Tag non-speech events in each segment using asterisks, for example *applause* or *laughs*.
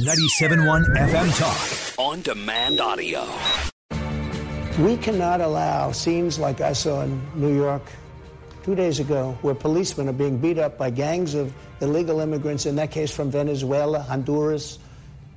97.1 FM Talk. On demand audio. We cannot allow scenes like I saw in New York two days ago, where policemen are being beat up by gangs of illegal immigrants, in that case from Venezuela, Honduras.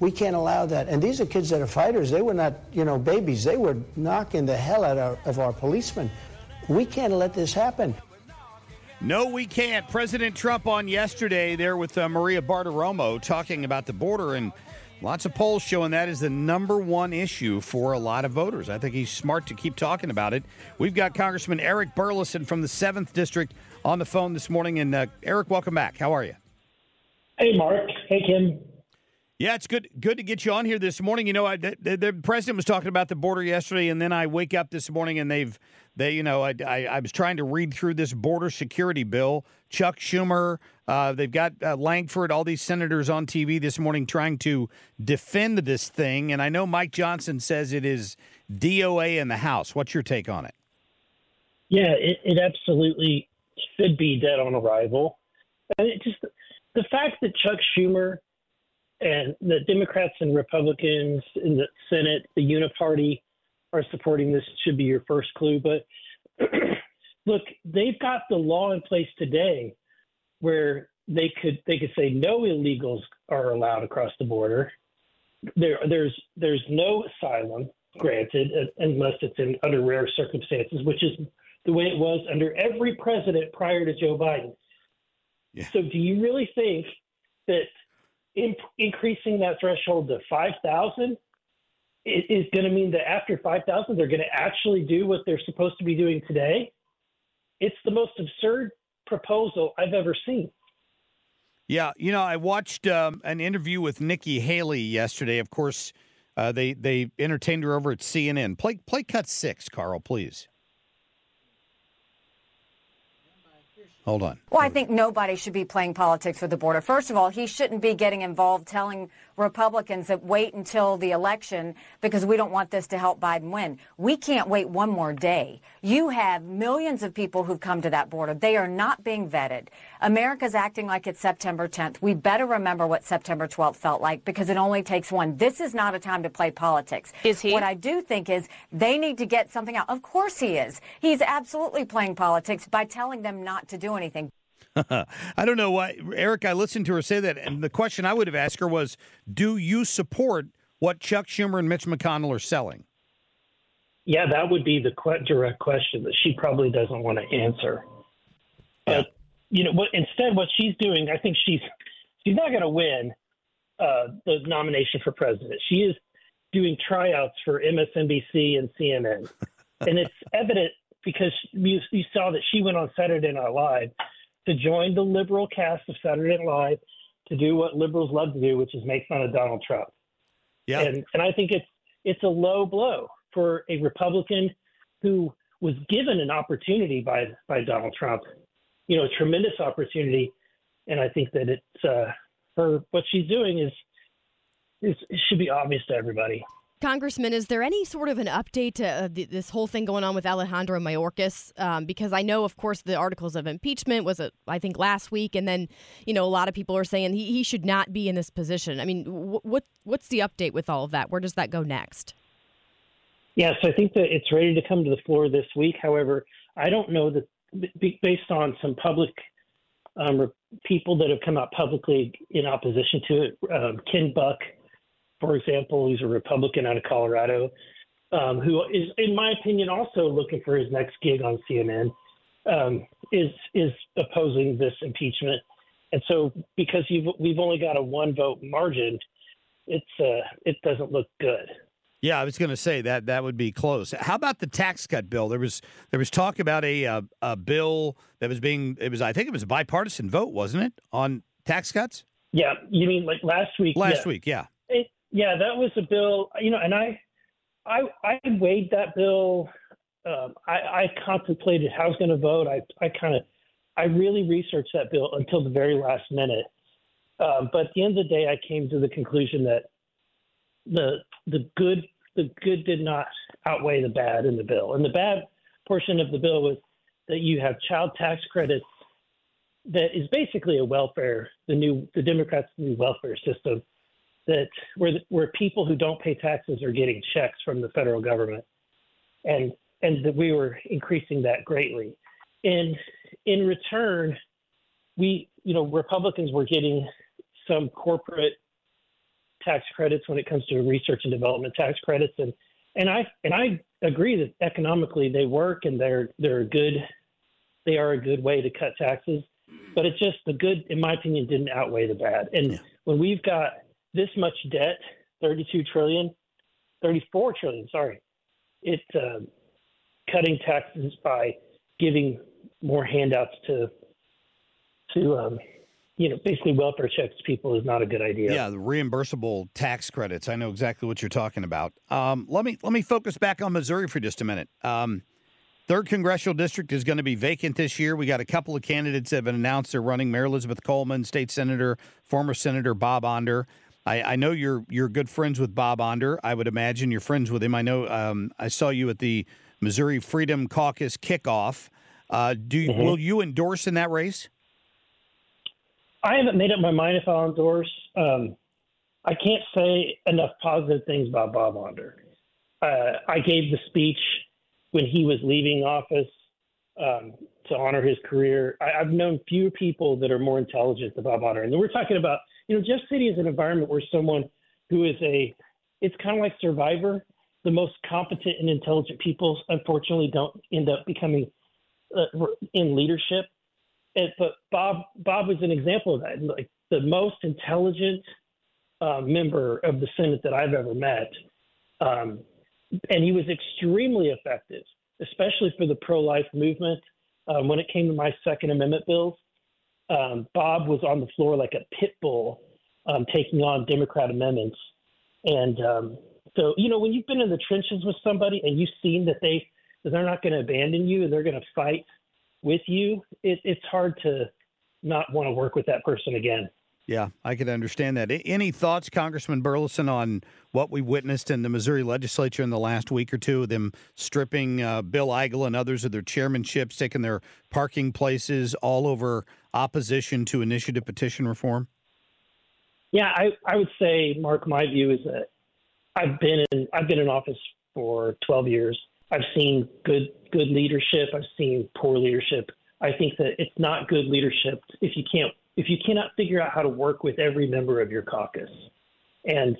We can't allow that. And these are kids that are fighters. They were not, you know, babies. They were knocking the hell out of, of our policemen. We can't let this happen. No, we can't. President Trump on yesterday there with uh, Maria Bartiromo talking about the border, and lots of polls showing that is the number one issue for a lot of voters. I think he's smart to keep talking about it. We've got Congressman Eric Burlison from the 7th District on the phone this morning. And uh, Eric, welcome back. How are you? Hey, Marc. Hey, Kim. Yeah, it's good good to get you on here this morning. You know, I, the, the president was talking about the border yesterday, and then I wake up this morning and they've they, you know, I, I, I was trying to read through this border security bill. Chuck Schumer, uh, they've got uh, Lankford, all these senators on TV this morning trying to defend this thing, and I know Mike Johnson says it is DOA in the House. What's your take on it? Yeah, it, it absolutely should be dead on arrival. And it just the fact that Chuck Schumer and the Democrats and Republicans in the Senate, the Uniparty, are supporting this should be your first clue. But *clears throat* look, they've got the law in place today where they could they could say no illegals are allowed across the border. There there's there's no asylum granted unless it's in under rare circumstances, which is the way it was under every president prior to Joe Biden. Yeah. So do you really think that in, increasing that threshold to 5,000 is going to mean that after 5,000, they're going to actually do what they're supposed to be doing today? It's the most absurd proposal I've ever seen. Yeah, you know, I watched um, an interview with Nikki Haley yesterday. Of course, uh, they they entertained her over at CNN. Play play cut six, Carl, please. Hold on. Well, I think nobody should be playing politics with the border. First of all, he shouldn't be getting involved telling Republicans that wait until the election because we don't want this to help Biden win. We can't wait one more day. You have millions of people who've come to that border. They are not being vetted. America's acting like it's September 10th. We better remember what September 12th felt like because it only takes one. This is not a time to play politics. Is he? What I do think is they need to get something out. Of course he is. He's absolutely playing politics by telling them not to do anything. *laughs* I don't know why, Eric. I listened to her say that, and the question I would have asked her was, "Do you support what Chuck Schumer and Mitch McConnell are selling?" Yeah, that would be the direct question that she probably doesn't want to answer. Yeah. But you know, what instead what she's doing, I think she's she's not going to win uh, the nomination for president. She is doing tryouts for MSNBC and CNN, *laughs* and it's evident because you, you saw that she went on Saturday Night Live to join the liberal cast of Saturday Night Live to do what liberals love to do, which is make fun of Donald Trump. Yeah. And and I think it's it's a low blow for a Republican who was given an opportunity by by Donald Trump, you know, a tremendous opportunity, and I think that it's uh, her what she's doing is is it should be obvious to everybody. Congressman, is there any sort of an update to uh, th- this whole thing going on with Alejandro Mayorkas? Um, because I know, of course, the articles of impeachment was, uh, I think, last week, and then you know a lot of people are saying he, he should not be in this position. I mean, wh- what what's the update with all of that? Where does that go next? Yes, I think that it's ready to come to the floor this week. However, I don't know that based on some public um, people that have come out publicly in opposition to it. Um, Ken Buck, for example, who's a Republican out of Colorado, um, who is, in my opinion, also looking for his next gig on CNN, um, is is opposing this impeachment. And so, because you've, we've only got a one vote margin, it's uh, it doesn't look good. Yeah, I was going to say that that would be close. How about the tax cut bill? There was there was talk about a a, uh, a bill that was being it was I think it was a bipartisan vote, wasn't it, on tax cuts? Yeah, you mean like last week? Last yeah. week, yeah. Yeah, that was a bill. You know, and I I I weighed that bill. Um, I, I contemplated how I was going to vote. I I kind of I really researched that bill until the very last minute. Um, but at the end of the day, I came to the conclusion that the the good the good did not outweigh the bad in the bill. And the bad portion of the bill was that you have child tax credits that is basically a welfare the new the Democrats' new welfare system that where where people who don't pay taxes are getting checks from the federal government, and and that we were increasing that greatly. And in return, we you know Republicans were getting some corporate tax credits when it comes to research and development tax credits and and I and I agree that economically they work and they're they're a good they are a good way to cut taxes but it's just the good in my opinion didn't outweigh the bad and yeah. when we've got this much debt 32 trillion 34 trillion sorry it's uh, cutting taxes by giving more handouts to to um, you know, basically welfare checks to people is not a good idea. Yeah, the reimbursable tax credits. I know exactly what you're talking about. Um, let me let me focus back on Missouri for just a minute. Um, third congressional district is going to be vacant this year. We got a couple of candidates that have announced they're running. Mary Elizabeth Coleman, state senator, former senator Bob Onder. I, I, know you're you're good friends with Bob Onder. I would imagine you're friends with him. I know um, I saw you at the Missouri Freedom Caucus kickoff. Uh, do mm-hmm. will you endorse in that race? I haven't made up my mind if I'll endorse. Um, I can't say enough positive things about Bob Onder. Uh, I gave the speech when he was leaving office um, to honor his career. I, have known few people that are more intelligent than Bob Onder. And we're talking about, you know, Jeff City is an environment where someone who is a, it's kind of like Survivor. The most competent and intelligent people, unfortunately, don't end up becoming uh, in leadership And, but Bob Bob was an example of that. Like the most intelligent uh, member of the Senate that I've ever met, um, and he was extremely effective, especially for the pro-life movement. Um, when it came to my Second Amendment bills, um, Bob was on the floor like a pit bull, um, taking on Democrat amendments. And um, so, you know, when you've been in the trenches with somebody and you've seen that they that they're not going to abandon you and they're going to fight with you, it, it's hard to not want to work with that person again. Yeah, I could understand that. Any thoughts, Congressman Burlison, on what we witnessed in the Missouri legislature in the last week or two, them stripping uh, Bill Eigel and others of their chairmanships, taking their parking places all over opposition to initiative petition reform? Yeah, I, I would say, Marc, my view is that I've been in I've been in office for 12 years. I've seen good good leadership. I've seen poor leadership. I think that it's not good leadership if you can't if you cannot figure out how to work with every member of your caucus. And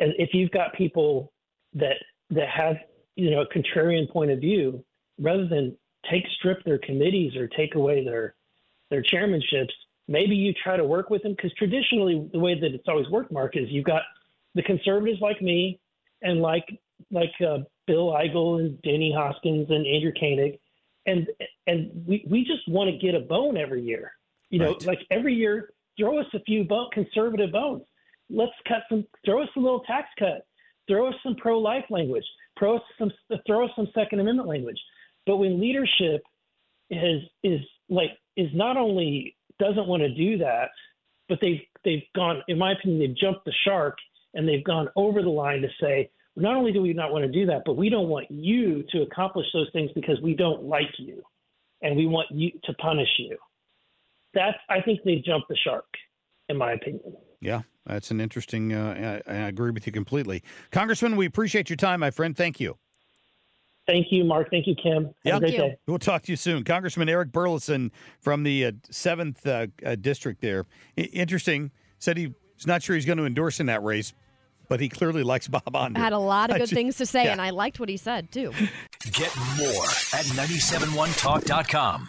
and if you've got people that that have you know a contrarian point of view, rather than take strip their committees or take away their their chairmanships, maybe you try to work with them because traditionally the way that it's always worked, Marc, is you've got the conservatives like me and like like uh, Bill Eigel and Denny Hoskins and Andrew Koenig, and and we we just want to get a bone every year. You know, like every year, throw us a few bone, conservative bones. Let's cut some, throw us a little tax cut, throw us some pro-life language, throw us some, throw us some Second Amendment language. But when leadership is is like is not only doesn't want to do that, but they've they've gone, in my opinion, they've jumped the shark and they've gone over the line to say, not only do we not want to do that, but we don't want you to accomplish those things because we don't like you and we want you to punish you. That's, I think they jumped the shark, in my opinion. Yeah, that's an interesting, uh, I, I agree with you completely. Congressman, we appreciate your time, my friend. Thank you. Thank you, Marc. Thank you, Kim. Have Yep. a great day. We'll talk to you soon. Congressman Eric Burlison from the uh, 7th uh, uh, District there. I- interesting. Said he's not sure he's going to endorse in that race, but he clearly likes Bob Onder. Had a lot of *laughs* good just- things to say, yeah. and I liked what he said too. Get more at 971talk.com.